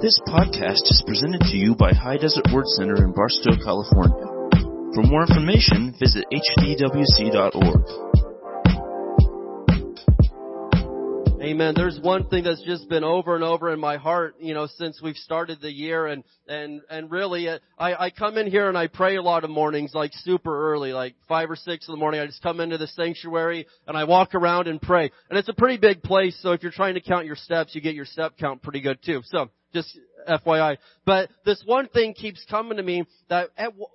This podcast is presented to you by High Desert Word Center in Barstow, California. For more information, visit hdwc.org. Amen. There's one thing that's just been over and over in my heart, you know, since we've started the year and, and, and really, uh, I, I come in here and I pray a lot of mornings, like super early, like five or six in the morning. I just come into the sanctuary and I walk around and pray. And it's a pretty big place, so if you're trying to count your steps, you get your step count pretty good too. So, just FYI. But this one thing keeps coming to me that,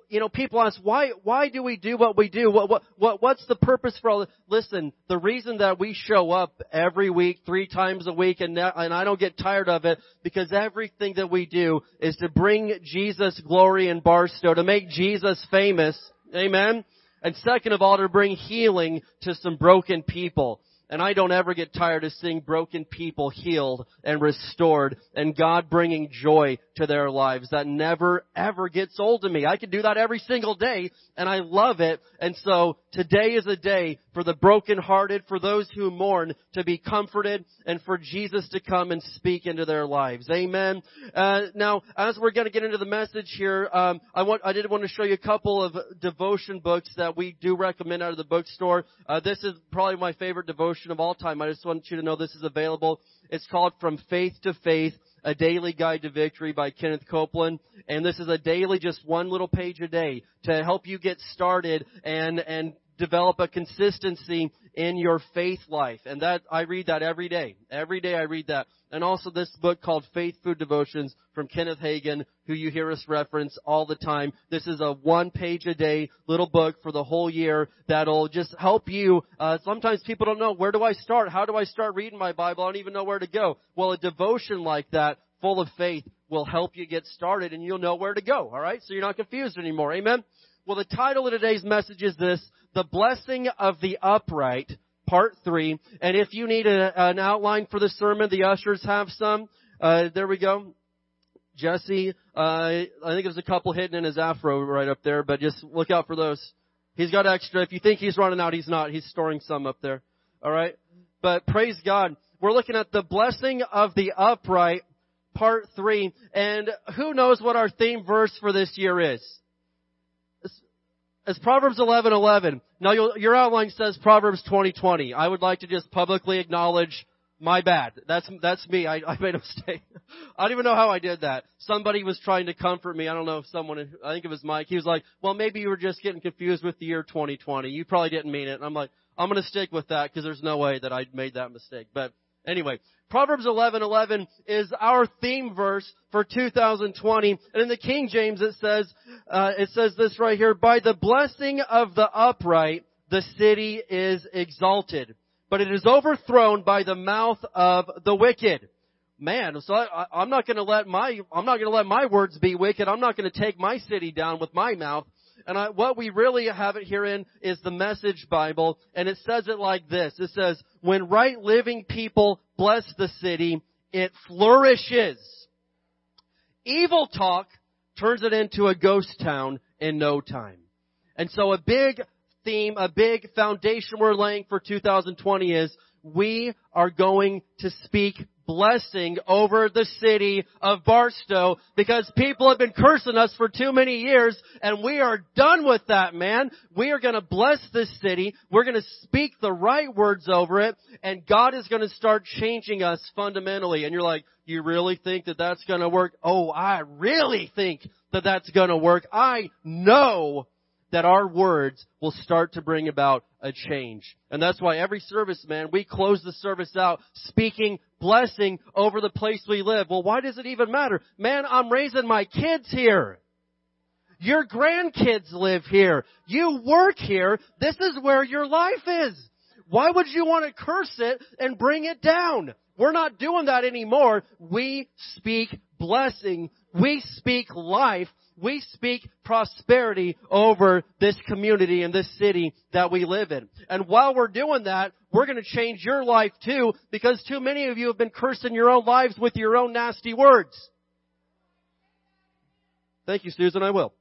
you know, people ask, why, why do we do what we do? What, what, what, what's the purpose for all this? Listen, the reason that we show up every week, three times a week, and, and I don't get tired of it, because everything that we do is to bring Jesus glory in Barstow, to make Jesus famous. Amen? And second of all, to bring healing to some broken people. And I don't ever get tired of seeing broken people healed and restored and God bringing joy to their lives. That never ever gets old to me. I can do that every single day and I love it. And so today is a day for the brokenhearted, for those who mourn to be comforted and for Jesus to come and speak into their lives. Amen. Uh, now, as we're going to get into the message here, um, I want I did want to show you a couple of devotion books that we do recommend out of the bookstore. Uh, this is probably my favorite devotion of all time. I just want you to know this is available. It's called From Faith to Faith a daily guide to victory by Kenneth Copeland. And this is a daily, just one little page a day to help you get started and, and develop a consistency in your faith life. And that, I read that every day. Every day I read that. And also this book called Faith Food Devotions from Kenneth Hagin, who you hear us reference all the time. This is a one page a day little book for the whole year that'll just help you. Uh, sometimes people don't know where do I start? How do I start reading my Bible? I don't even know where to go. Well, a devotion like that full of faith will help you get started and you'll know where to go. All right. So you're not confused anymore. Amen. Well, the title of today's message is this, The Blessing of the Upright part three. And if you need a, an outline for the sermon, the ushers have some. Uh, there we go. Jesse, uh, I think there's a couple hidden in his afro right up there, but just look out for those. He's got extra. If you think he's running out, he's not. He's storing some up there. Alright? But praise God. We're looking at the blessing of the upright, part three. And who knows what our theme verse for this year is? It's Proverbs 11:11. Now your outline says Proverbs 20:20. I would like to just publicly acknowledge my bad. That's that's me. I, I made a mistake. I don't even know how I did that. Somebody was trying to comfort me. I don't know if someone. I think it was Mike. He was like, "Well, maybe you were just getting confused with the year 2020. You probably didn't mean it." And I'm like, "I'm going to stick with that because there's no way that I made that mistake." But anyway, Proverbs 11:11 is our theme verse for 2020, and in the King James it says uh, it says this right here: "By the blessing of the upright, the city is exalted, but it is overthrown by the mouth of the wicked." Man, so I, I'm not going to let my I'm not going to let my words be wicked. I'm not going to take my city down with my mouth. And I, what we really have it here in is the Message Bible, and it says it like this. It says, when right living people bless the city, it flourishes. Evil talk turns it into a ghost town in no time. And so a big theme, a big foundation we're laying for 2020 is we are going to speak blessing over the city of Barstow because people have been cursing us for too many years and we are done with that, man. We are going to bless this city. We're going to speak the right words over it and God is going to start changing us fundamentally. And you're like, you really think that that's going to work? Oh, I really think that that's going to work. I know that our words will start to bring about a change. And that's why every service, man, we close the service out speaking blessing over the place we live. Well, why does it even matter? Man, I'm raising my kids here. Your grandkids live here. You work here. This is where your life is. Why would you want to curse it and bring it down? We're not doing that anymore. We speak blessing. We speak life we speak prosperity over this community and this city that we live in. And while we're doing that, we're going to change your life too because too many of you have been cursing your own lives with your own nasty words. Thank you, Susan. I will.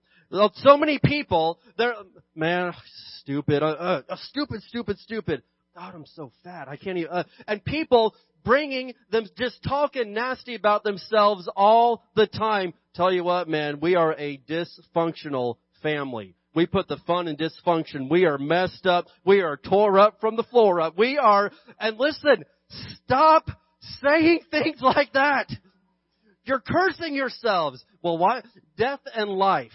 So many people, they're, man, stupid, uh, uh, stupid, stupid, stupid. God, I'm so fat. I can't even, uh, and people bringing them, just talking nasty about themselves all the time. Tell you what, man, we are a dysfunctional family. We put the fun in dysfunction. We are messed up. We are tore up from the floor up. We are, and listen, stop saying things like that. You're cursing yourselves. Well, why? Death and life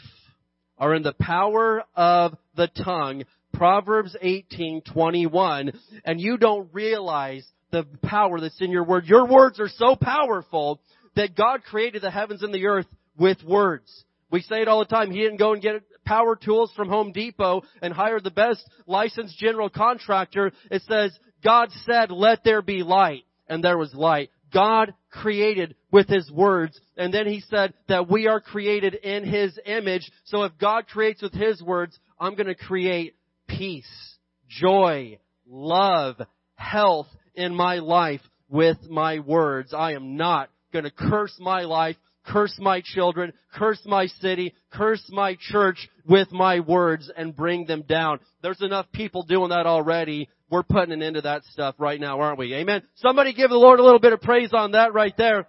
are in the power of the tongue. Proverbs 18:21, and you don't realize the power that's in your word. Your words are so powerful that God created the heavens and the earth with words. We say it all the time. He didn't go and get power tools from Home Depot and hire the best licensed general contractor. It says, God said, let there be light. And there was light. God created with His words. And then He said that we are created in His image. So if God creates with His words, I'm going to create peace, joy, love, health in my life with my words. I am not going to curse my life, curse my children, curse my city, curse my church with my words and bring them down. There's enough people doing that already. We're putting an end to that stuff right now, aren't we? Amen. Somebody give the Lord a little bit of praise on that right there.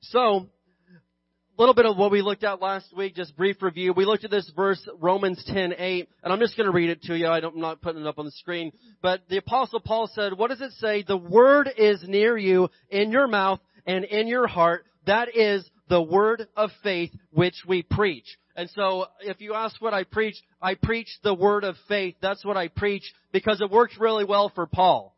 So, little bit of what we looked at last week, just brief review. We looked at this verse, Romans 10, 8, and I'm just going to read it to you. I am not putting it up on the screen. But the apostle Paul said, what does it say? The word is near you, in your mouth and in your heart. That is the word of faith which we preach. And so if you ask what I preach, I preach the word of faith. That's what I preach because it worked really well for Paul.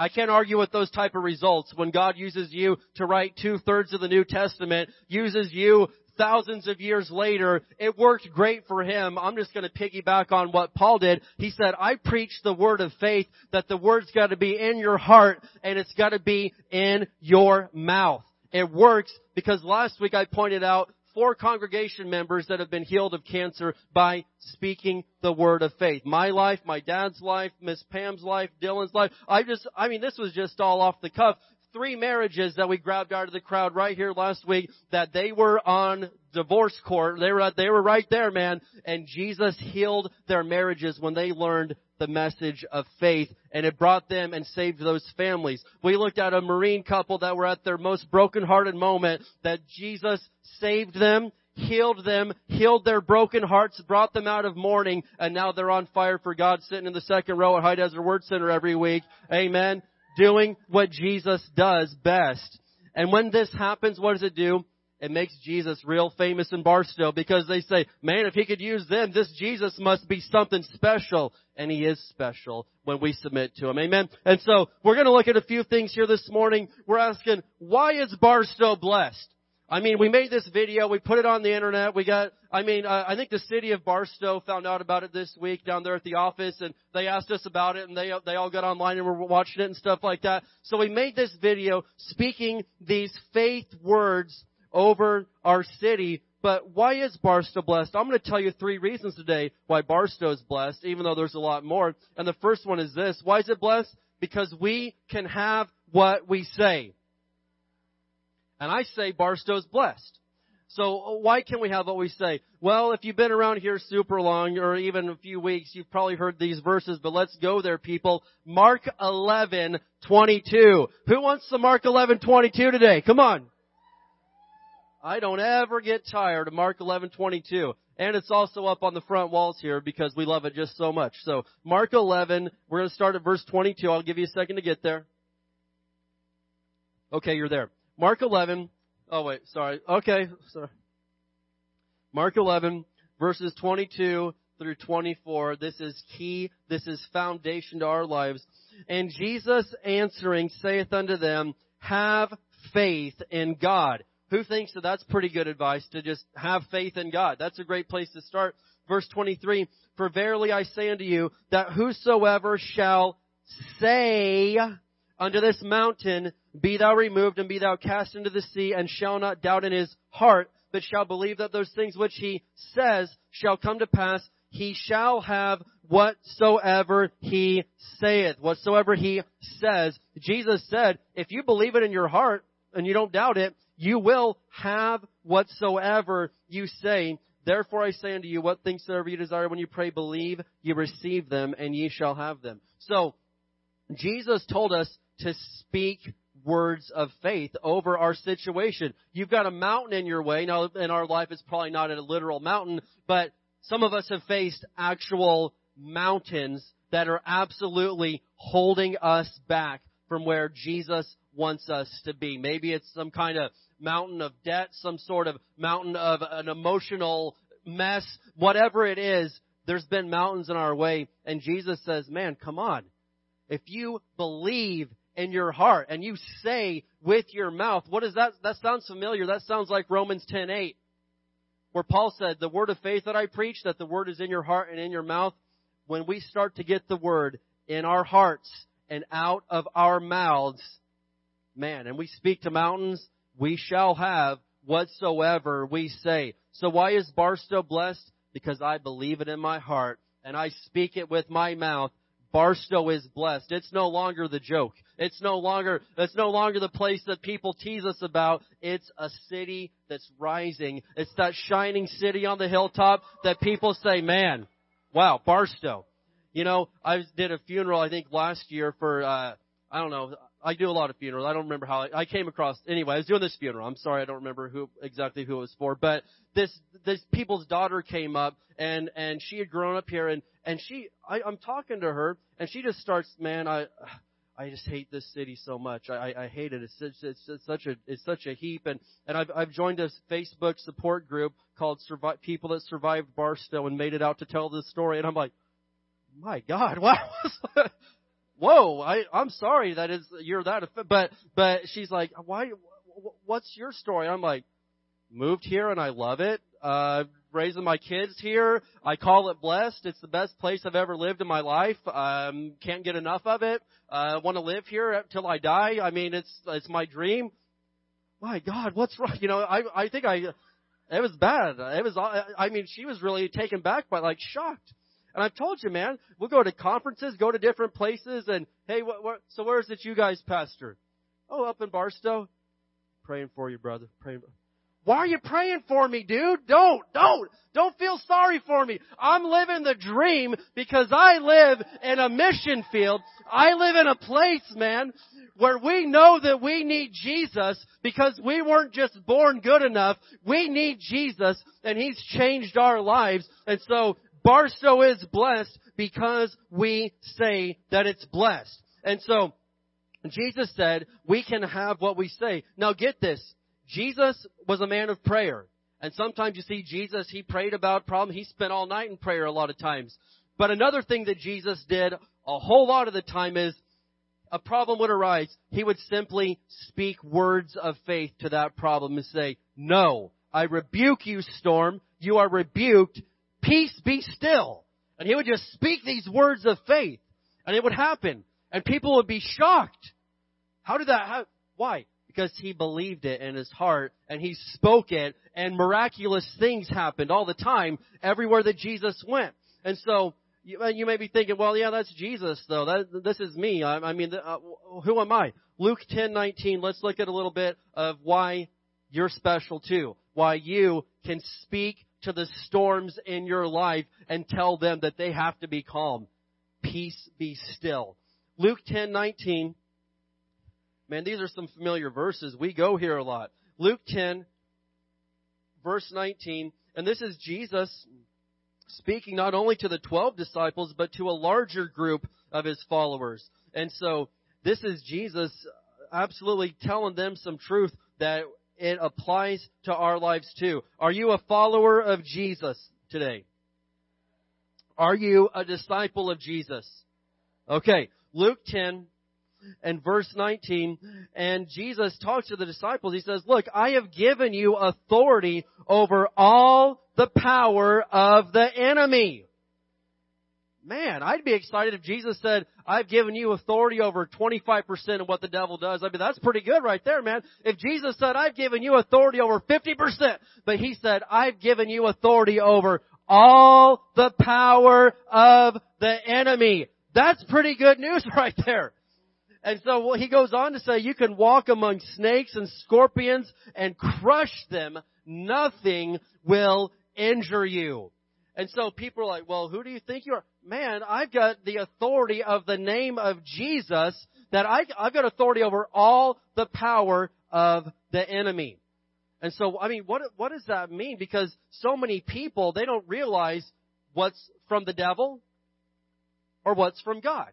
I can't argue with those type of results. When God uses you to write two thirds of the New Testament, uses you thousands of years later, it worked great for him. I'm just going to piggyback on what Paul did. He said, I preach the word of faith that the word's got to be in your heart and it's got to be in your mouth. It works because last week I pointed out four congregation members that have been healed of cancer by speaking the word of faith. My life, my dad's life, Miss Pam's life, Dylan's life. I just, I mean, this was just all off the cuff. Three marriages that we grabbed out of the crowd right here last week that they were on divorce court. They were, they were right there, man. And Jesus healed their marriages when they learned the message of faith and it brought them and saved those families. We looked at a Marine couple that were at their most brokenhearted moment that Jesus saved them, healed them, healed their broken hearts, brought them out of mourning, and now they're on fire for God sitting in the second row at High Desert Word Center every week. Amen. Doing what Jesus does best. And when this happens, what does it do? it makes Jesus real famous in Barstow because they say, man, if he could use them, this Jesus must be something special. And he is special when we submit to him. Amen. And so we're going to look at a few things here this morning. We're asking, why is Barstow blessed? I mean, we made this video, we put it on the internet, we got, I mean, uh, I think the city of Barstow found out about it this week down there at the office and they asked us about it and they, they all got online and were watching it and stuff like that. So we made this video speaking these faith words over our city. But why is Barstow blessed? I'm going to tell you three reasons today why Barstow is blessed, even though there's a lot more. And the first one is this. Why is it blessed? Because we can have what we say. And I say Barstow's blessed. So uh, why can we have what we say? Well, if you've been around here super long or even a few weeks, you've probably heard these verses, but let's go there people. Mark 11, 22. Who wants the Mark 11, 22 today? Come on. I don't ever get tired of Mark 11:22. And it's also up on the front walls here because we love it just so much. So Mark 11, we're going to start at verse 22. I'll give you a second to get there. Okay, you're there. Mark 11. Oh wait, sorry. Okay, sorry. Mark 11 verses 22 through 24. This is key. This is foundation to our lives. And Jesus answering saith unto them, have faith in God. Who thinks that that's pretty good advice to just have faith in God? That's a great place to start. Verse 23, For verily I say unto you, that whosoever shall say unto this mountain, Be thou removed and be thou cast into the sea, and shall not doubt in his heart, but shall believe that those things which he says shall come to pass, he shall have whatsoever he saith, whatsoever he says. Jesus said, if you believe it in your heart and you don't doubt it, you will have whatsoever you say. Therefore I say unto you, what things soever you desire when you pray, believe you receive them, and ye shall have them. So, Jesus told us to speak words of faith over our situation. You've got a mountain in your way. Now, in our life, it's probably not a literal mountain, but some of us have faced actual mountains that are absolutely holding us back from where Jesus wants us to be. Maybe it's some kind of mountain of debt, some sort of mountain of an emotional mess, whatever it is, there's been mountains in our way. And Jesus says, man, come on. If you believe in your heart and you say with your mouth, what is that? That sounds familiar. That sounds like Romans 10:8, where Paul said, "The word of faith that I preach, that the word is in your heart and in your mouth." When we start to get the word in our hearts and out of our mouths, man, and we speak to mountains, we shall have whatsoever we say. So why is Barstow blessed? Because I believe it in my heart and I speak it with my mouth. Barstow is blessed. It's no longer the joke. It's no longer, it's no longer the place that people tease us about. It's a city that's rising. It's that shining city on the hilltop that people say, man, wow, Barstow. You know, I did a funeral, I think last year for, uh, I don't know, I do a lot of funerals. I don't remember how I, I came across. Anyway, I was doing this funeral. I'm sorry, I don't remember who exactly who it was for. But this this people's daughter came up, and and she had grown up here, and and she I, I'm talking to her, and she just starts, man, I. I just hate this city so much. I, I hate it. It's, it's, such a it's such a heap. And and I've I've joined a Facebook support group called Survive People that Survived Barstow and made it out to tell this story. And I'm like, my God, wow, whoa, I, I'm sorry that is, you're that, but, but she's like, why, what's your story? I'm like, moved here and I love it. Uh, raising my kids here. I call it blessed. It's the best place I've ever lived in my life. Um, can't get enough of it. Uh, want to live here till I die. I mean, it's, it's my dream. My God, what's wrong? You know, I, I think I, it was bad. It was, I mean, she was really taken back by, like, shocked. And I've told you, man, we'll go to conferences, go to different places, and hey, what, what, so where is it you guys pastor? Oh, up in Barstow. Praying for you, brother. Praying. Why are you praying for me, dude? Don't, don't, don't feel sorry for me. I'm living the dream because I live in a mission field. I live in a place, man, where we know that we need Jesus because we weren't just born good enough. We need Jesus and He's changed our lives. And so Barstow is blessed because we say that it's blessed. And so, Jesus said, we can have what we say. Now get this. Jesus was a man of prayer. And sometimes you see Jesus, he prayed about problems. He spent all night in prayer a lot of times. But another thing that Jesus did a whole lot of the time is a problem would arise. He would simply speak words of faith to that problem and say, no, I rebuke you, storm. You are rebuked peace be still. And he would just speak these words of faith and it would happen and people would be shocked. How did that happen? Why? Because he believed it in his heart and he spoke it and miraculous things happened all the time everywhere that Jesus went. And so you, you may be thinking, well, yeah, that's Jesus though. That, this is me. I, I mean, uh, who am I? Luke 10:19. Let's look at a little bit of why you're special too. Why you can speak to the storms in your life and tell them that they have to be calm. Peace be still. Luke 10:19. Man, these are some familiar verses. We go here a lot. Luke 10 verse 19, and this is Jesus speaking not only to the 12 disciples but to a larger group of his followers. And so this is Jesus absolutely telling them some truth that it applies to our lives too. Are you a follower of Jesus today? Are you a disciple of Jesus? Okay, Luke 10 and verse 19, and Jesus talks to the disciples. He says, look, I have given you authority over all the power of the enemy. Man, I'd be excited if Jesus said, I've given you authority over 25% of what the devil does. I mean, that's pretty good right there, man. If Jesus said, I've given you authority over 50%, but he said, I've given you authority over all the power of the enemy. That's pretty good news right there. And so well, he goes on to say, you can walk among snakes and scorpions and crush them. Nothing will injure you. And so people are like, well, who do you think you are? Man, I've got the authority of the name of Jesus that I, I've got authority over all the power of the enemy. And so, I mean, what, what does that mean? Because so many people, they don't realize what's from the devil or what's from God.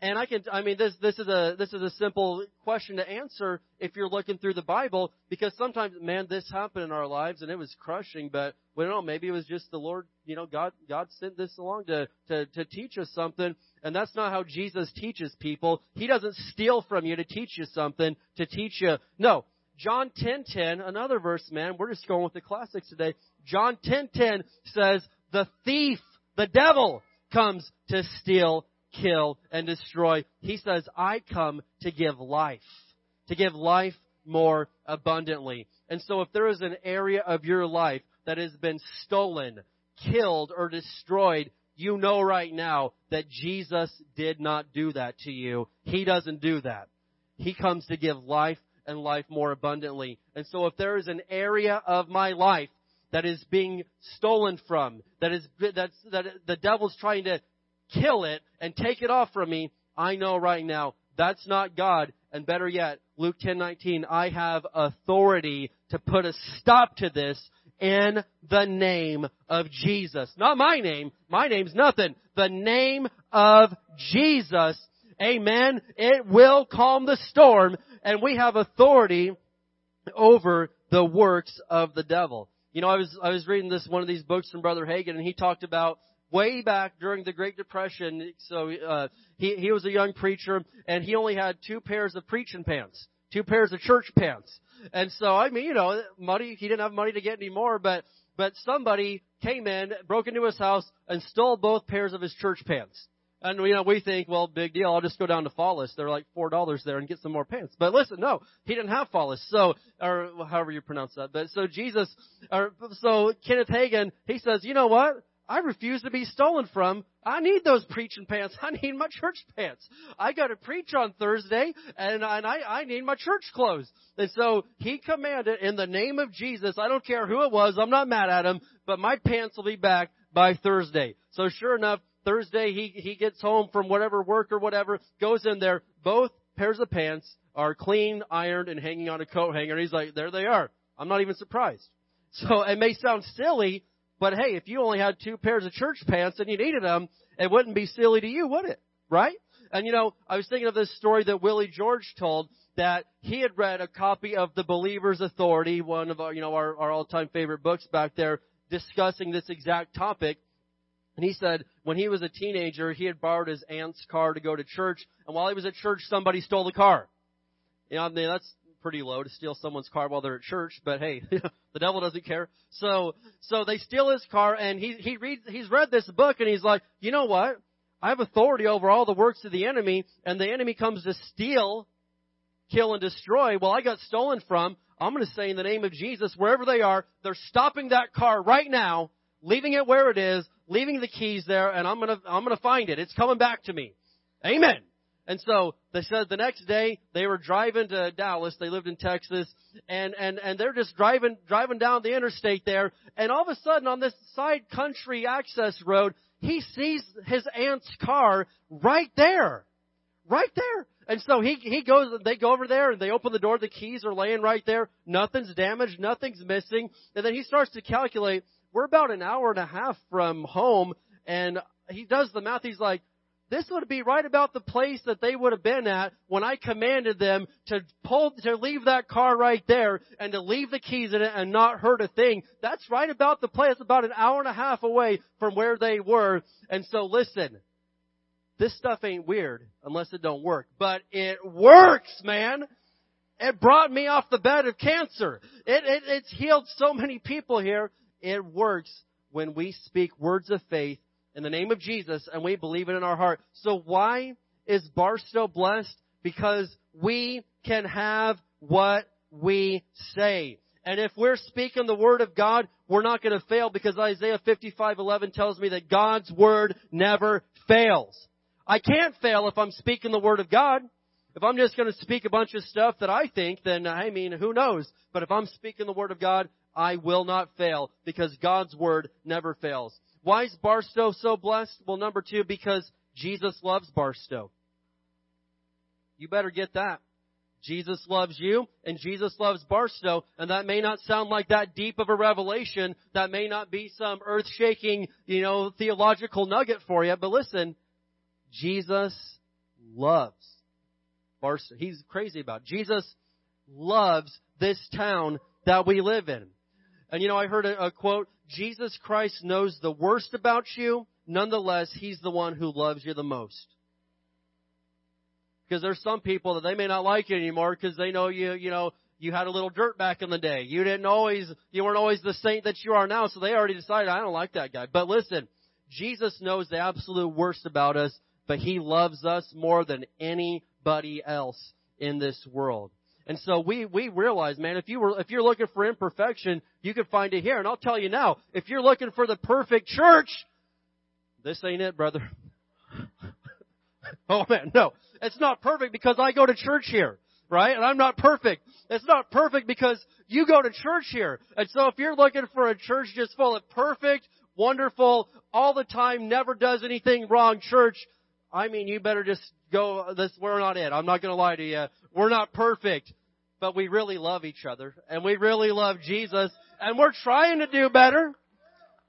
And I can, I mean, this, this is a, this is a simple question to answer if you're looking through the Bible, because sometimes, man, this happened in our lives and it was crushing, but we don't know, maybe it was just the Lord, you know, God, God sent this along to, to, to teach us something. And that's not how Jesus teaches people. He doesn't steal from you to teach you something, to teach you, no. John 10:10, another verse, man. We're just going with the classics today. John 10:10 says, "The thief, the devil, comes to steal, kill, and destroy. He says, I come to give life, to give life more abundantly. And so if there is an area of your life that has been stolen, killed, or destroyed, you know right now that Jesus did not do that to you. He doesn't do that. He comes to give life and life more abundantly. And so if there is an area of my life that is being stolen from, that is, that's, that the devil's trying to kill it and take it off from me, I know right now that's not God. And better yet, Luke 10:19, I have authority to put a stop to this in the name of Jesus. Not my name. My name's nothing. The name of Jesus. Amen. It will calm the storm and we have authority over the works of the devil. You know, I was, I was reading this, one of these books from Brother Hagin and he talked about way back during the Great Depression. So uh, he he was a young preacher, and he only had two pairs of preaching pants, two pairs of church pants. And so I mean, you know, money he didn't have money to get any more, but but somebody came in, broke into his house, and stole both pairs of his church pants. And you know, we think, well, big deal. I'll just go down to Fallas. They're like four dollars there and get some more pants. But listen, no, he didn't have Fallas. So, or however you pronounce that. But so Jesus, or so Kenneth Hagin, he says, you know what? I refuse to be stolen from. I need those preaching pants. I need my church pants. I got to preach on Thursday and, and I, I need my church clothes. And so he commanded in the name of Jesus, I don't care who it was, I'm not mad at him, but my pants will be back by Thursday. So sure enough, Thursday he, he gets home from whatever work or whatever, goes in there, both pairs of pants are clean, ironed, and hanging on a coat hanger. He's like, there they are. I'm not even surprised. So it may sound silly, but hey, if you only had two pairs of church pants and you needed them, it wouldn't be silly to you, would it? Right? And you know, I was thinking of this story that Willie George told that he had read a copy of The Believer's Authority, one of our, you know, our, our all-time favorite books back there, discussing this exact topic. And he said when he was a teenager, he had borrowed his aunt's car to go to church, and while he was at church, somebody stole the car. You know, I mean, that's pretty low to steal someone's car while they're at church, but hey, the devil doesn't care. So, so they steal his car and he, he reads, he's read this book and he's like, you know what? I have authority over all the works of the enemy and the enemy comes to steal, kill and destroy. Well, I got stolen from. I'm going to say in the name of Jesus, wherever they are, they're stopping that car right now, leaving it where it is, leaving the keys there, and I'm going to, I'm going to find it. It's coming back to me. Amen. And so they said the next day they were driving to Dallas. They lived in Texas, and and and they're just driving driving down the interstate there, and all of a sudden on this side country access road, he sees his aunt's car right there, right there. And so he he goes. They go over there and they open the door. The keys are laying right there. Nothing's damaged. Nothing's missing. And then he starts to calculate. We're about an hour and a half from home, and he does the math. He's like, this would be right about the place that they would have been at when I commanded them to pull, to leave that car right there and to leave the keys in it and not hurt a thing. That's right about the place, about an hour and a half away from where they were. And so listen, this stuff ain't weird unless it don't work, but it works, man. It brought me off the bed of cancer. It, it, it's healed so many people here. It works when we speak words of faith in the name of Jesus and we believe it in our heart. So why is Barstow blessed? Because we can have what we say. And if we're speaking the word of God, we're not going to fail because Isaiah 55:11 tells me that God's word never fails. I can't fail if I'm speaking the word of God. If I'm just going to speak a bunch of stuff that I think, then I mean, who knows? But if I'm speaking the word of God, I will not fail because God's word never fails. Why is Barstow so blessed? Well, number two, because Jesus loves Barstow. You better get that. Jesus loves you and Jesus loves Barstow and that may not sound like that deep of a revelation. That may not be some earth shaking, you know, theological nugget for you, but listen, Jesus loves Barstow. He's crazy about it. Jesus loves this town that we live in. And you know, I heard a, a quote, Jesus Christ knows the worst about you, nonetheless, He's the one who loves you the most. Because there's some people that they may not like you anymore because they know you, you know, you had a little dirt back in the day. You didn't always, you weren't always the saint that you are now, so they already decided, I don't like that guy. But listen, Jesus knows the absolute worst about us, but He loves us more than anybody else in this world. And so we, we realize, man, if you were, if you're looking for imperfection, you can find it here. And I'll tell you now, if you're looking for the perfect church, this ain't it, brother. oh man, no. It's not perfect because I go to church here, right? And I'm not perfect. It's not perfect because you go to church here. And so if you're looking for a church just full of perfect, wonderful, all the time, never does anything wrong church, I mean, you better just go, this, we're not it. I'm not gonna lie to you. We're not perfect, but we really love each other and we really love Jesus and we're trying to do better.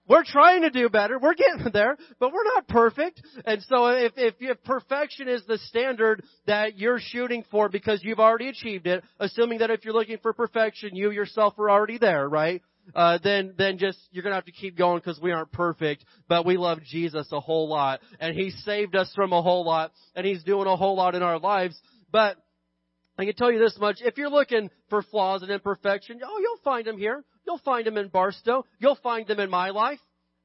We're trying to do better. We're getting there, but we're not perfect. And so if, if, if perfection is the standard that you're shooting for because you've already achieved it, assuming that if you're looking for perfection, you yourself are already there, right? Uh, then then just you're gonna have to keep going because we aren't perfect, but we love Jesus a whole lot, and He saved us from a whole lot, and He's doing a whole lot in our lives. But I can tell you this much: if you're looking for flaws and imperfection, oh, you'll find them here. You'll find them in Barstow. You'll find them in my life.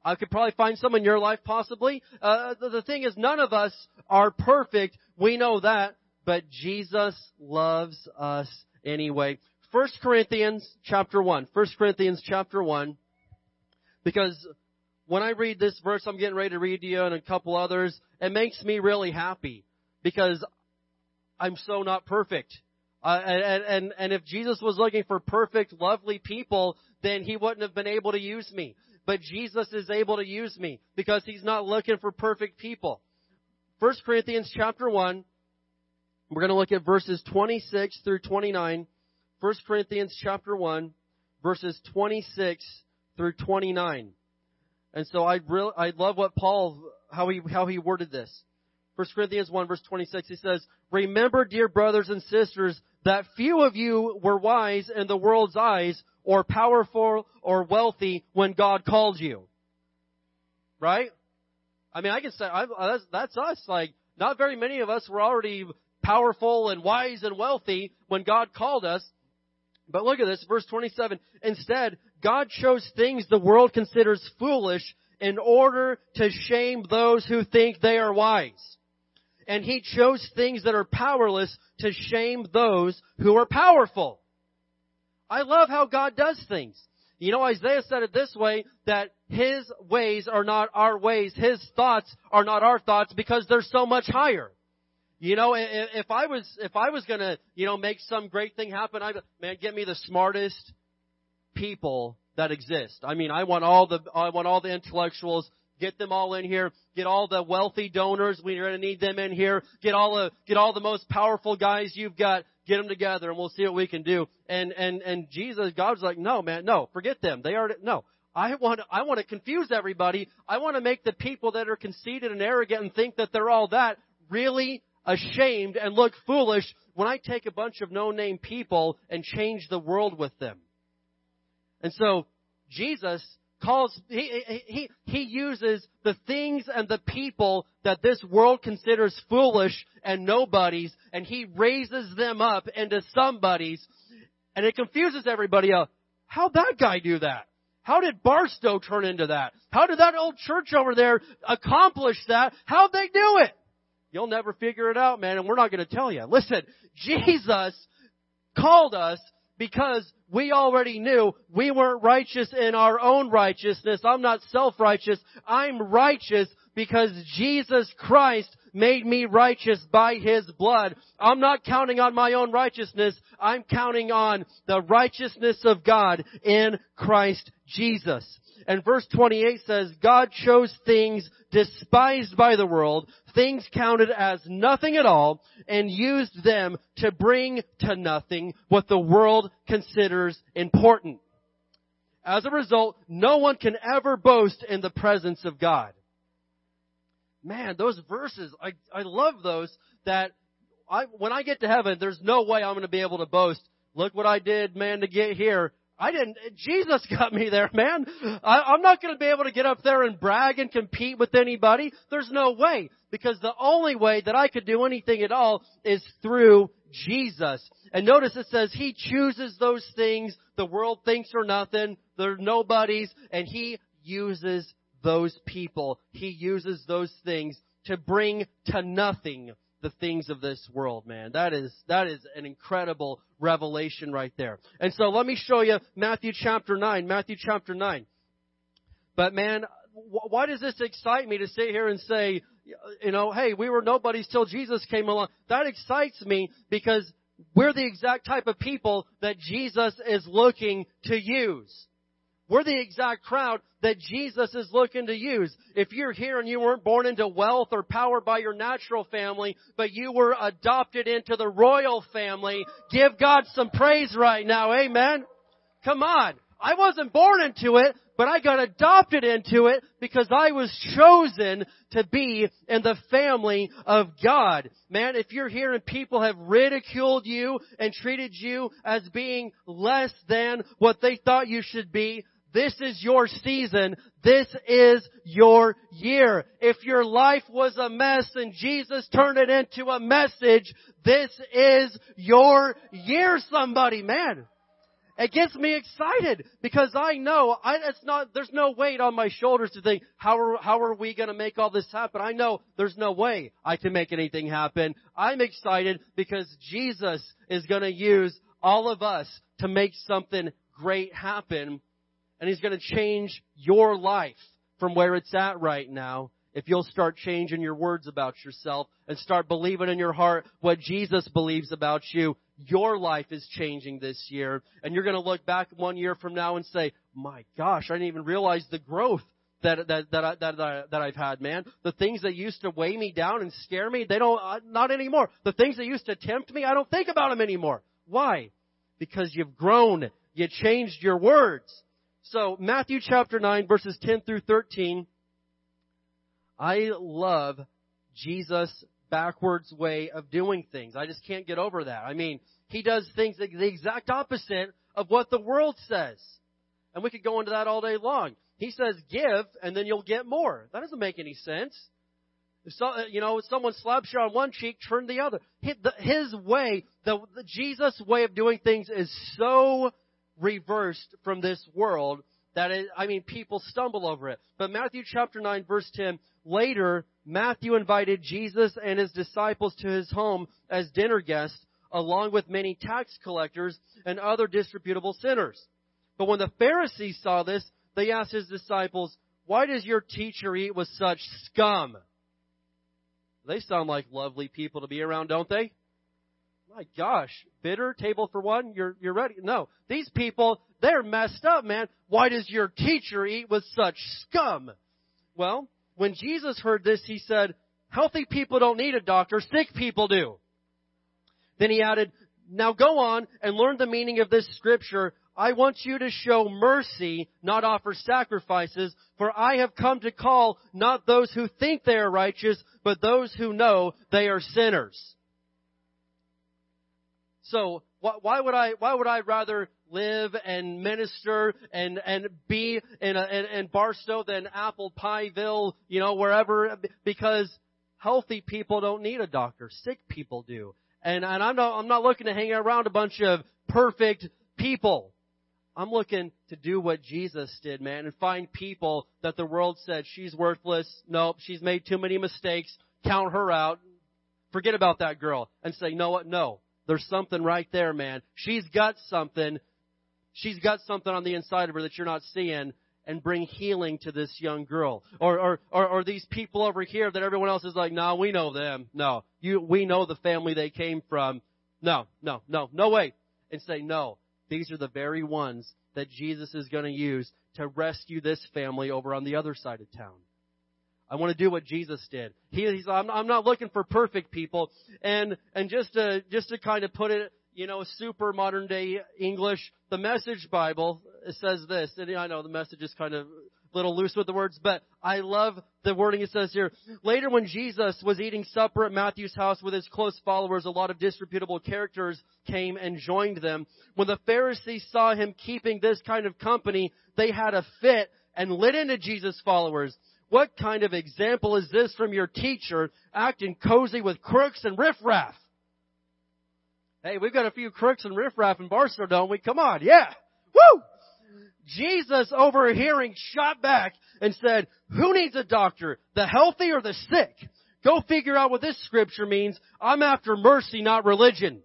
I could probably find some in your life, possibly. Uh, the, the thing is, none of us are perfect. We know that, but Jesus loves us anyway. First Corinthians chapter one. First Corinthians chapter one. Because when I read this verse, I'm getting ready to read to you and a couple others. It makes me really happy because I'm so not perfect. Uh, and, and, and if Jesus was looking for perfect, lovely people, then he wouldn't have been able to use me. But Jesus is able to use me because he's not looking for perfect people. 1 Corinthians chapter 1, we're going to look at verses 26 through 29. 1 Corinthians chapter 1, verses 26 through 29. And so I really, I love what Paul, how he, how he worded this. 1 Corinthians 1 verse 26, he says, Remember, dear brothers and sisters, that few of you were wise in the world's eyes or powerful or wealthy when God called you. Right? I mean, I can say, I, that's, that's us. Like, not very many of us were already powerful and wise and wealthy when God called us. But look at this, verse 27. Instead, God chose things the world considers foolish in order to shame those who think they are wise. And He chose things that are powerless to shame those who are powerful. I love how God does things. You know, Isaiah said it this way, that His ways are not our ways, His thoughts are not our thoughts because they're so much higher. You know, if I was, if I was gonna, you know, make some great thing happen, I, man, get me the smartest people that exist. I mean, I want all the, I want all the intellectuals, get them all in here, get all the wealthy donors, we're gonna need them in here, get all the, get all the most powerful guys you've got, get them together and we'll see what we can do. And, and, and Jesus, God's like, no, man, no, forget them. They are, no. I want, to I want to confuse everybody. I want to make the people that are conceited and arrogant and think that they're all that really ashamed and look foolish when I take a bunch of no-name people and change the world with them. And so, Jesus calls, he, he, he uses the things and the people that this world considers foolish and nobodies, and he raises them up into somebodies, and it confuses everybody. Uh, how'd that guy do that? How did Barstow turn into that? How did that old church over there accomplish that? How'd they do it? You'll never figure it out, man, and we're not going to tell you. Listen, Jesus called us because we already knew we weren't righteous in our own righteousness. I'm not self-righteous. I'm righteous because Jesus Christ made me righteous by His blood. I'm not counting on my own righteousness. I'm counting on the righteousness of God in Christ Jesus. And verse 28 says, God chose things despised by the world, things counted as nothing at all, and used them to bring to nothing what the world considers important. As a result, no one can ever boast in the presence of God. Man, those verses, I, I love those that I, when I get to heaven, there's no way I'm going to be able to boast. Look what I did, man, to get here. I didn't, Jesus got me there, man. I, I'm not going to be able to get up there and brag and compete with anybody. There's no way. Because the only way that I could do anything at all is through Jesus. And notice it says He chooses those things the world thinks are nothing, they're nobodies, and He uses those people. He uses those things to bring to nothing the things of this world, man. That is, that is an incredible revelation right there. And so let me show you Matthew chapter 9, Matthew chapter 9. But man, why does this excite me to sit here and say, you know, hey, we were nobodies till Jesus came along? That excites me because we're the exact type of people that Jesus is looking to use. We're the exact crowd that Jesus is looking to use. If you're here and you weren't born into wealth or power by your natural family, but you were adopted into the royal family, give God some praise right now. Amen. Come on. I wasn't born into it, but I got adopted into it because I was chosen to be in the family of God. Man, if you're here and people have ridiculed you and treated you as being less than what they thought you should be, this is your season. This is your year. If your life was a mess and Jesus turned it into a message, this is your year, somebody, man. It gets me excited because I know I, it's not, there's no weight on my shoulders to think, how are, how are we gonna make all this happen? I know there's no way I can make anything happen. I'm excited because Jesus is gonna use all of us to make something great happen and He's going to change your life from where it's at right now if you'll start changing your words about yourself and start believing in your heart what Jesus believes about you. Your life is changing this year. And you're going to look back one year from now and say, my gosh, I didn't even realize the growth that that that I, that that I've had, man. The things that used to weigh me down and scare me, they don't uh, not anymore. The things that used to tempt me, I don't think about them anymore. Why? Because you've grown. You changed your words. So, Matthew chapter 9, verses 10 through 13. I love Jesus' backwards way of doing things. I just can't get over that. I mean, he does things the exact opposite of what the world says. And we could go into that all day long. He says, give, and then you'll get more. That doesn't make any sense. If so, uh, you know, if someone slaps you on one cheek, turn the other. His way, the, the Jesus way of doing things is so reversed from this world that it, I mean, people stumble over it. But Matthew chapter 9 verse 10, later, Matthew invited Jesus and his disciples to his home as dinner guests, along with many tax collectors and other disreputable sinners. But when the Pharisees saw this, they asked his disciples, why does your teacher eat with such scum? They sound like lovely people to be around, don't they? My gosh, bitter table for one, you're you're ready. No, these people they're messed up, man. Why does your teacher eat with such scum? Well, when Jesus heard this, he said, "Healthy people don't need a doctor; sick people do." Then he added, "Now go on and learn the meaning of this scripture." I want you to show mercy, not offer sacrifices, for I have come to call not those who think they are righteous, but those who know they are sinners. So why would I, why would I rather live and minister and, and be in, a, in, in Barstow than Apple Pieville, you know, wherever? Because healthy people don't need a doctor. Sick people do. And, and I'm not, I'm not looking to hang around a bunch of perfect people. I'm looking to do what Jesus did, man, and find people that the world said she's worthless. Nope, she's made too many mistakes. Count her out. Forget about that girl and say, know what? No, there's something right there, man. She's got something. She's got something on the inside of her that you're not seeing. and bring healing to this young girl. Or, or, or, or these people over here that everyone else is like, no, we know them. No, you, we know the family they came from. No, no, no, no way. And say, no, these are the very ones that Jesus is going to use to rescue this family over on the other side of town. I want to do what Jesus did. He, he's, I'm, I'm not looking for perfect people. And, and just to, just to kind of put it, you know, super modern day English, the Message Bible says this, and I know the message is kind of a little loose with the words, but I love the wording it says here. Later when Jesus was eating supper at Matthew's house with his close followers, a lot of disreputable characters came and joined them. When the Pharisees saw him keeping this kind of company, they had a fit and lit into Jesus' followers. What kind of example is this from your teacher acting cozy with crooks and riffraff? Hey, we've got a few crooks and riffraff in Barstow, don't we? Come on, yeah. Woo! Jesus overhearing shot back and said, who needs a doctor? The healthy or the sick? Go figure out what this scripture means. I'm after mercy, not religion.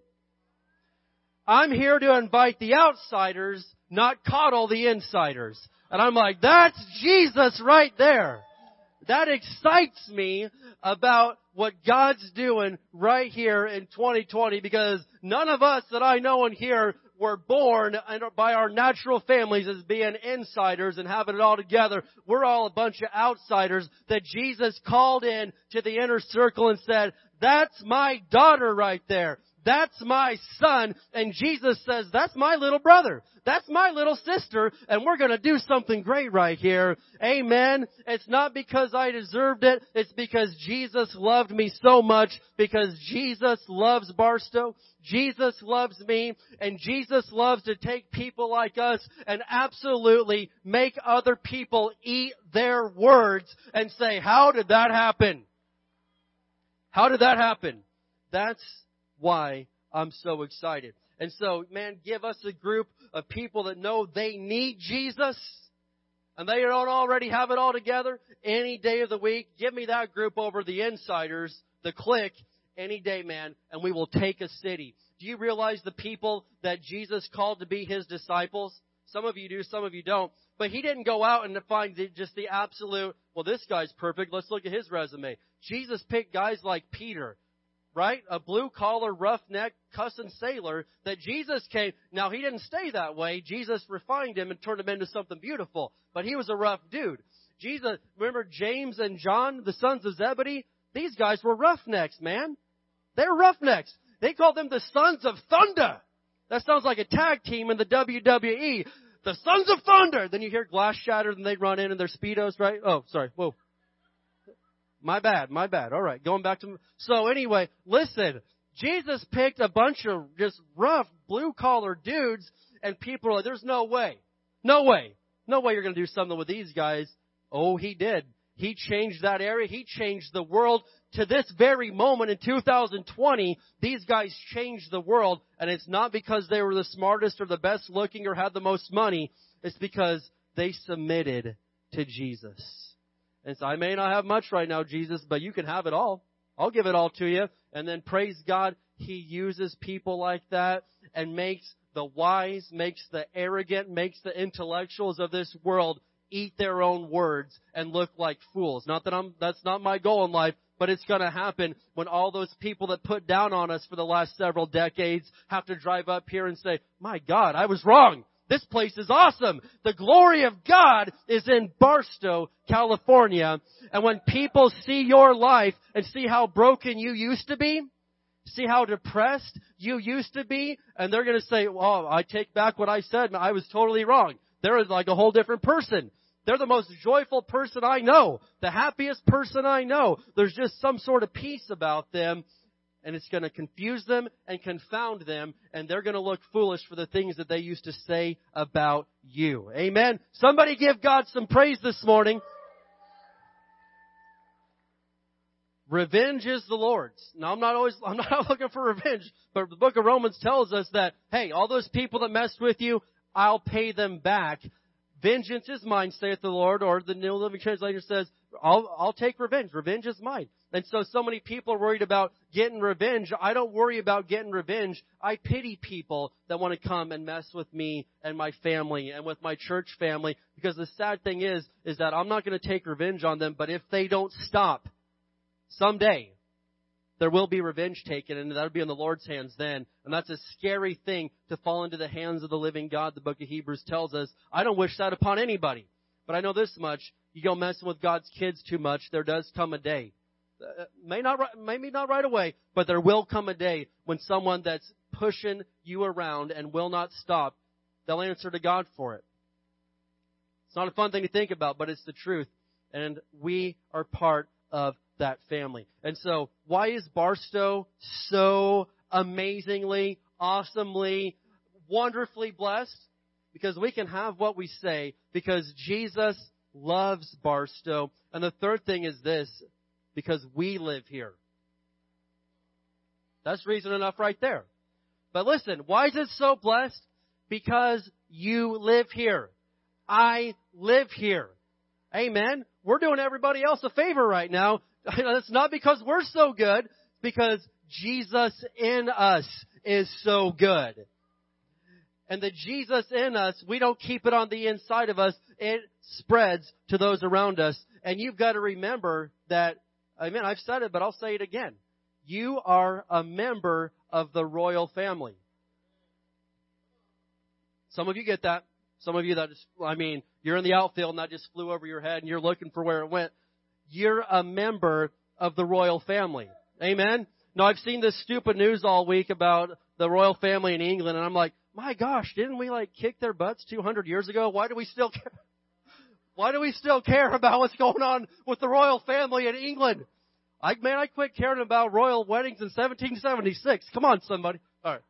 I'm here to invite the outsiders, not coddle the insiders. And I'm like, that's Jesus right there that excites me about what God's doing right here in 2020 because none of us that I know and here were born by our natural families as being insiders and having it all together. We're all a bunch of outsiders that Jesus called in to the inner circle and said, that's my daughter right there. That's my son. And Jesus says, that's my little brother. That's my little sister. And we're going to do something great right here. Amen. It's not because I deserved it. It's because Jesus loved me so much because Jesus loves Barstow. Jesus loves me and Jesus loves to take people like us and absolutely make other people eat their words and say, how did that happen? How did that happen? That's why I'm so excited. And so, man, give us a group of people that know they need Jesus and they don't already have it all together any day of the week. Give me that group over the insiders, the clique, any day, man, and we will take a city. Do you realize the people that Jesus called to be his disciples? Some of you do, some of you don't. But he didn't go out and find just the absolute, well, this guy's perfect. Let's look at his resume. Jesus picked guys like Peter, right? A blue collar, roughneck, cussing sailor that Jesus came. Now he didn't stay that way. Jesus refined him and turned him into something beautiful. But he was a rough dude. Jesus, remember James and John, the sons of Zebedee? These guys were roughnecks, man. They're roughnecks. They called them the sons of thunder. That sounds like a tag team in the WWE. The sons of thunder. Then you hear glass shatter and they run in in their speedos, right? Oh, sorry. Whoa. My bad, my bad. All right, going back to so anyway, listen. Jesus picked a bunch of just rough blue collar dudes, and people are like, "There's no way, no way, no way you're going to do something with these guys." Oh, he did. He changed that area. He changed the world. To this very moment in 2020, these guys changed the world, and it's not because they were the smartest or the best looking or had the most money. It's because they submitted to Jesus. And so I may not have much right now, Jesus, but you can have it all. I'll give it all to you. And then praise God, He uses people like that and makes the wise, makes the arrogant, makes the intellectuals of this world eat their own words and look like fools. Not that I'm, that's not my goal in life, but it's gonna happen when all those people that put down on us for the last several decades have to drive up here and say, my God, I was wrong. This place is awesome. The glory of God is in Barstow, California. And when people see your life and see how broken you used to be, see how depressed you used to be, and they're gonna say, well, I take back what I said, I was totally wrong. They're like a whole different person. They're the most joyful person I know. The happiest person I know. There's just some sort of peace about them and it's going to confuse them and confound them, and they're going to look foolish for the things that they used to say about you. Amen. Somebody give God some praise this morning. Revenge is the Lord's. Now I'm not always, I'm not looking for revenge, but the book of Romans tells us that, hey, all those people that messed with you, I'll pay them back. Vengeance is mine, saith the Lord, or the New Living Translation says, I'll, I'll take revenge. Revenge is mine. And so, so many people are worried about getting revenge. I don't worry about getting revenge. I pity people that want to come and mess with me and my family and with my church family. Because the sad thing is, is that I'm not going to take revenge on them, but if they don't stop, someday, there will be revenge taken, and that'll be in the Lord's hands then. And that's a scary thing to fall into the hands of the living God, the book of Hebrews tells us. I don't wish that upon anybody. But I know this much. You go messing with God's kids too much, there does come a day. Uh, may not, maybe not right away, but there will come a day when someone that's pushing you around and will not stop, they'll answer to God for it. It's not a fun thing to think about, but it's the truth. And we are part of that family. And so, why is Barstow so amazingly, awesomely, wonderfully blessed? Because we can have what we say, because Jesus loves Barstow. And the third thing is this, because we live here. That's reason enough right there. But listen, why is it so blessed? Because you live here. I live here. Amen. We're doing everybody else a favor right now it's not because we're so good, because Jesus in us is so good. And the Jesus in us, we don't keep it on the inside of us. It spreads to those around us. And you've got to remember that, I mean, I've said it, but I'll say it again. You are a member of the royal family. Some of you get that. Some of you that just, I mean, you're in the outfield and that just flew over your head and you're looking for where it went you're a member of the royal family. Amen? Now I've seen this stupid news all week about the royal family in England and I'm like, my gosh, didn't we like kick their butts 200 years ago? Why do we still care? Why do we still care about what's going on with the royal family in England? I, man, I quit caring about royal weddings in 1776. Come on, somebody. Alright.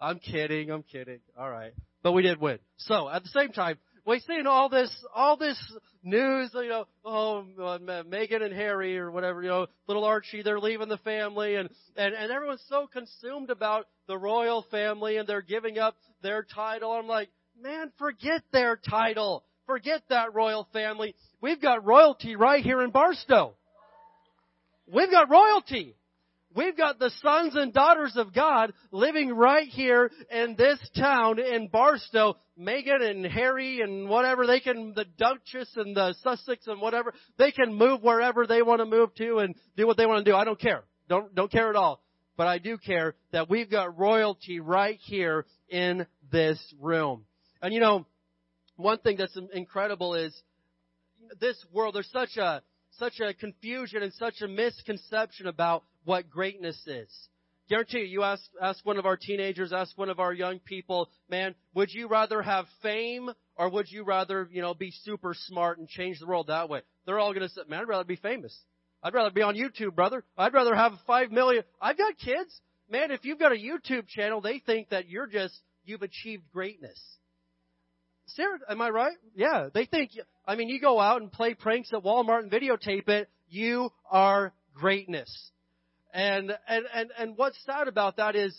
I'm kidding, I'm kidding. Alright. But we did win. So, at the same time, we're seeing all this, all this news, you know, oh, uh, Meghan and Harry or whatever, you know, little Archie, they're leaving the family and, and, and everyone's so consumed about the royal family and they're giving up their title. I'm like, man, forget their title. Forget that royal family. We've got royalty right here in Barstow. We've got royalty. We've got the sons and daughters of God living right here in this town in Barstow. Meghan and Harry and whatever, they can, the Duchess and the Sussex and whatever, they can move wherever they want to move to and do what they want to do. I don't care. Don't, don't care at all. But I do care that we've got royalty right here in this room. And you know, one thing that's incredible is this world, there's such a, such a confusion and such a misconception about what greatness is. Guarantee you, you ask, ask one of our teenagers, ask one of our young people, man, would you rather have fame or would you rather, you know, be super smart and change the world that way? They're all gonna say, man, I'd rather be famous. I'd rather be on YouTube, brother. I'd rather have five million. I've got kids. Man, if you've got a YouTube channel, they think that you're just, you've achieved greatness. Sarah, am I right? Yeah, they think, I mean, you go out and play pranks at Walmart and videotape it, you are greatness. And, and, and, and what's sad about that is,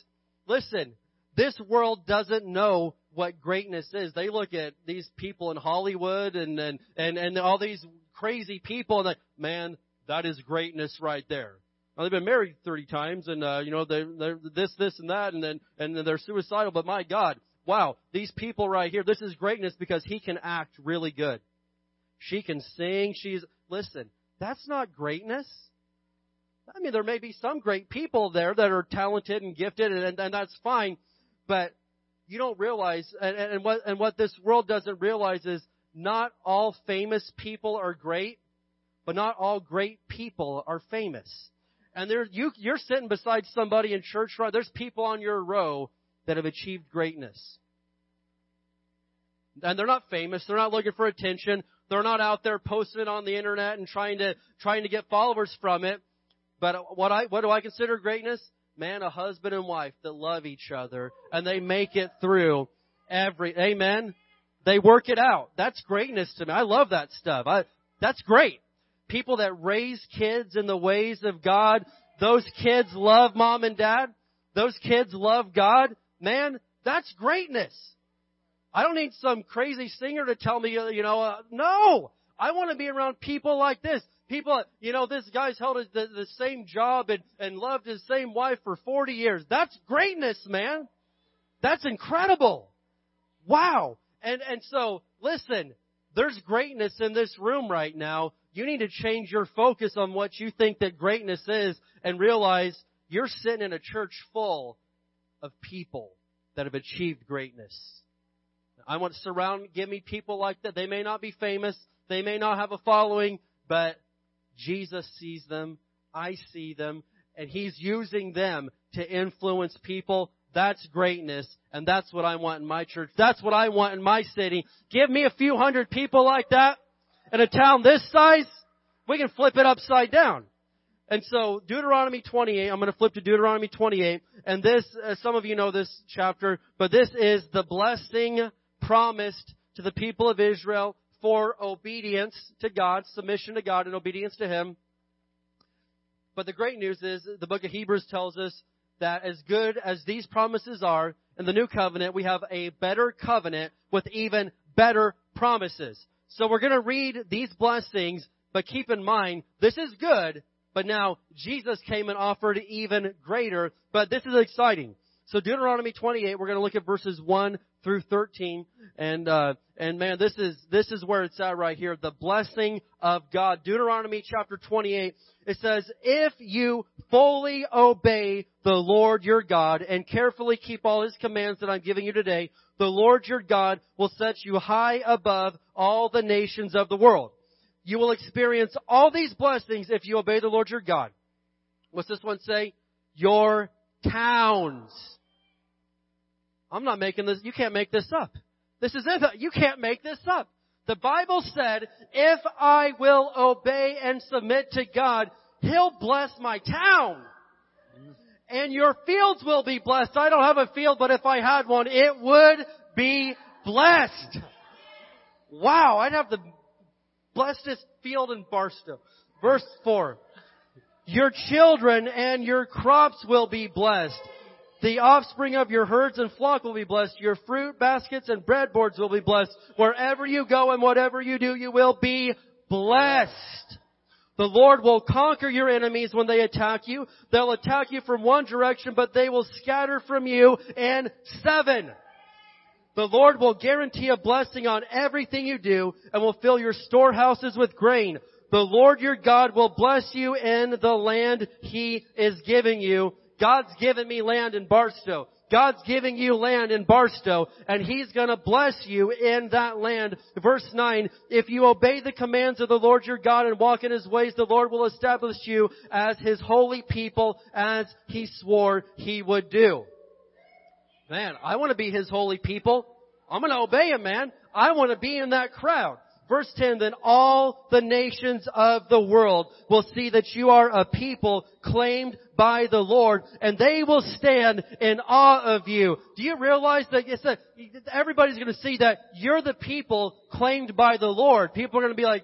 listen, this world doesn't know what greatness is. They look at these people in Hollywood and, and, and, and all these crazy people and like, man, that is greatness right there. Now, they've been married 30 times and, uh, you know, they, they're this, this and that and then, and then they're suicidal, but my God, wow, these people right here, this is greatness because he can act really good. She can sing, she's, listen, that's not greatness. I mean, there may be some great people there that are talented and gifted, and, and that's fine. But you don't realize, and, and what and what this world doesn't realize is not all famous people are great, but not all great people are famous. And there, you you're sitting beside somebody in church, right? There's people on your row that have achieved greatness. And they're not famous. They're not looking for attention. They're not out there posting it on the internet and trying to trying to get followers from it. But what I, what do I consider greatness? Man, a husband and wife that love each other and they make it through every, amen? They work it out. That's greatness to me. I love that stuff. I, that's great. People that raise kids in the ways of God. Those kids love mom and dad. Those kids love God. Man, that's greatness. I don't need some crazy singer to tell me, you know, uh, no. I want to be around people like this People, you know, this guy's held the, the same job and, and loved his same wife for 40 years. That's greatness, man. That's incredible. Wow. And, and so, listen, there's greatness in this room right now. You need to change your focus on what you think that greatness is and realize you're sitting in a church full of people that have achieved greatness. I want to surround, give me people like that. They may not be famous. They may not have a following, but Jesus sees them. I see them. And He's using them to influence people. That's greatness. And that's what I want in my church. That's what I want in my city. Give me a few hundred people like that in a town this size. We can flip it upside down. And so Deuteronomy 28, I'm going to flip to Deuteronomy 28, and this, uh, some of you know this chapter, but this is the blessing promised to the people of Israel for obedience to God, submission to God and obedience to Him. But the great news is the book of Hebrews tells us that as good as these promises are, in the new covenant, we have a better covenant with even better promises. So we're going to read these blessings, but keep in mind, this is good, but now Jesus came and offered even greater. But this is exciting. So Deuteronomy 28, we're going to look at verses 1 through 13. And, uh, and man, this is, this is where it's at right here. The blessing of God. Deuteronomy chapter 28, it says, if you fully obey the Lord your God and carefully keep all his commands that I'm giving you today, the Lord your God will set you high above all the nations of the world. You will experience all these blessings if you obey the Lord your God. What's this one say? Your towns. I'm not making this, you can't make this up. This is it. You can't make this up. The Bible said, if I will obey and submit to God, He'll bless my town. And your fields will be blessed. I don't have a field, but if I had one, it would be blessed. Wow, I'd have the Blessed this field in Barstow. Verse 4. Your children and your crops will be blessed. The offspring of your herds and flock will be blessed. Your fruit baskets and breadboards will be blessed. Wherever you go and whatever you do, you will be blessed. The Lord will conquer your enemies when they attack you. They'll attack you from one direction, but they will scatter from you in seven. The Lord will guarantee a blessing on everything you do and will fill your storehouses with grain. The Lord your God will bless you in the land He is giving you. God's given me land in Barstow. God's giving you land in Barstow and He's gonna bless you in that land. Verse 9, if you obey the commands of the Lord your God and walk in His ways, the Lord will establish you as His holy people as He swore He would do. Man, I want to be His holy people. I'm going to obey Him, man. I want to be in that crowd. Verse 10, then all the nations of the world will see that you are a people claimed by the Lord and they will stand in awe of you. Do you realize that it's a, everybody's going to see that you're the people claimed by the Lord. People are going to be like,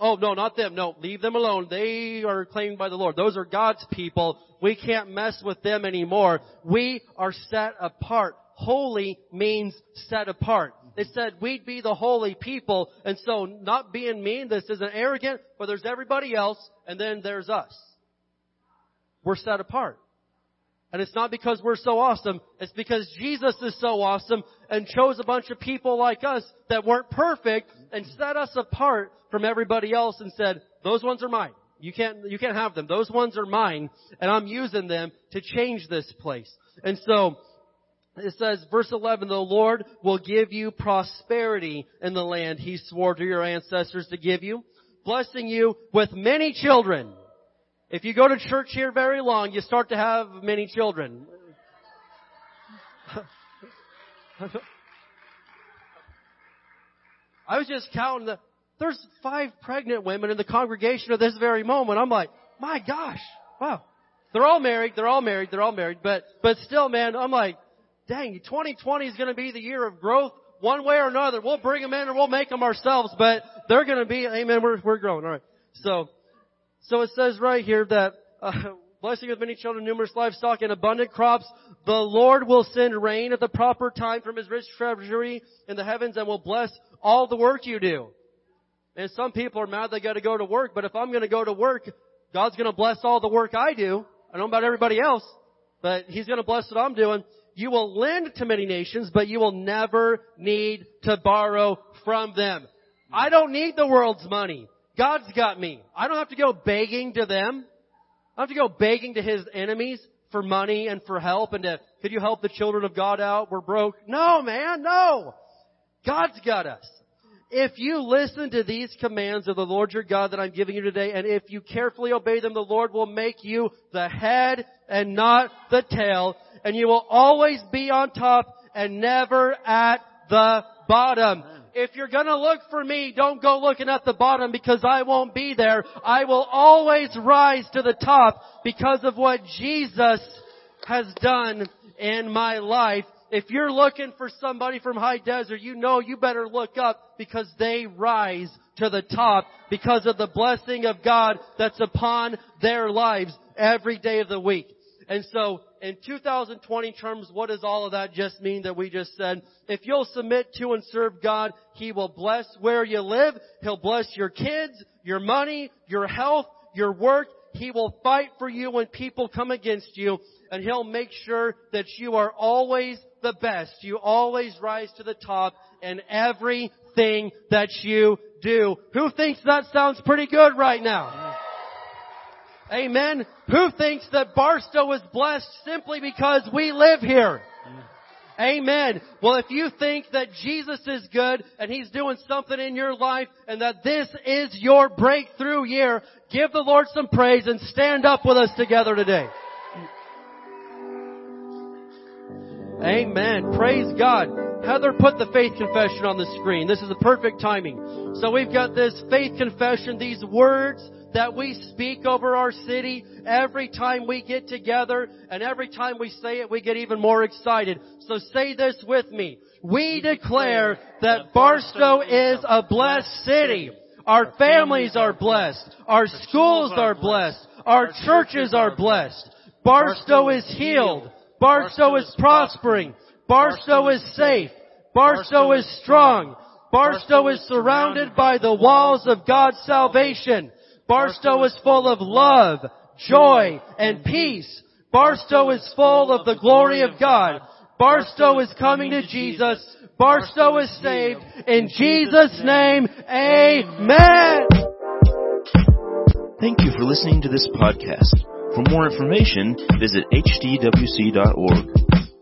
Oh, no, not them. No, leave them alone. They are claimed by the Lord. Those are God's people. We can't mess with them anymore. We are set apart. Holy means set apart. It said we'd be the holy people, and so not being mean, this isn't arrogant, but there's everybody else, and then there's us. We're set apart. And it's not because we're so awesome, it's because Jesus is so awesome and chose a bunch of people like us that weren't perfect and set us apart from everybody else and said, those ones are mine. You can't, you can't have them. Those ones are mine and I'm using them to change this place. And so, it says, verse 11, the Lord will give you prosperity in the land he swore to your ancestors to give you, blessing you with many children. If you go to church here very long, you start to have many children. I was just counting the, there's five pregnant women in the congregation at this very moment. I'm like, my gosh, wow. They're all married, they're all married, they're all married, but, but still man, I'm like, dang, 2020 is going to be the year of growth one way or another. We'll bring them in or we'll make them ourselves, but they're going to be, amen, we're, we're growing. All right. So, so it says right here that, uh, blessing of many children, numerous livestock, and abundant crops. The Lord will send rain at the proper time from His rich treasury in the heavens and will bless all the work you do. And some people are mad they gotta go to work, but if I'm gonna go to work, God's gonna bless all the work I do. I don't know about everybody else, but He's gonna bless what I'm doing. You will lend to many nations, but you will never need to borrow from them. I don't need the world's money. God's got me. I don't have to go begging to them. I don't have to go begging to His enemies for money and for help and to, could you help the children of God out? We're broke. No, man, no. God's got us. If you listen to these commands of the Lord your God that I'm giving you today, and if you carefully obey them, the Lord will make you the head and not the tail, and you will always be on top and never at the bottom. If you're gonna look for me, don't go looking at the bottom because I won't be there. I will always rise to the top because of what Jesus has done in my life. If you're looking for somebody from high desert, you know you better look up because they rise to the top because of the blessing of God that's upon their lives every day of the week. And so in 2020 terms, what does all of that just mean that we just said? If you'll submit to and serve God, He will bless where you live. He'll bless your kids, your money, your health, your work. He will fight for you when people come against you and He'll make sure that you are always the best. You always rise to the top in everything that you do. Who thinks that sounds pretty good right now? Amen. Who thinks that Barstow is blessed simply because we live here? Amen. Well, if you think that Jesus is good and He's doing something in your life and that this is your breakthrough year, give the Lord some praise and stand up with us together today. Amen. Praise God. Heather put the faith confession on the screen. This is the perfect timing. So we've got this faith confession, these words that we speak over our city every time we get together and every time we say it we get even more excited. So say this with me. We declare that Barstow is a blessed city. Our families are blessed. Our schools are blessed. Our churches are blessed. Barstow is healed. Barstow is prospering. Barstow is safe. Barstow is strong. Barstow is surrounded by the walls of God's salvation. Barstow is full of love, joy, and peace. Barstow is full of the glory of God. Barstow is coming to Jesus. Barstow is saved. In Jesus' name, Amen. Thank you for listening to this podcast. For more information, visit hdwc.org.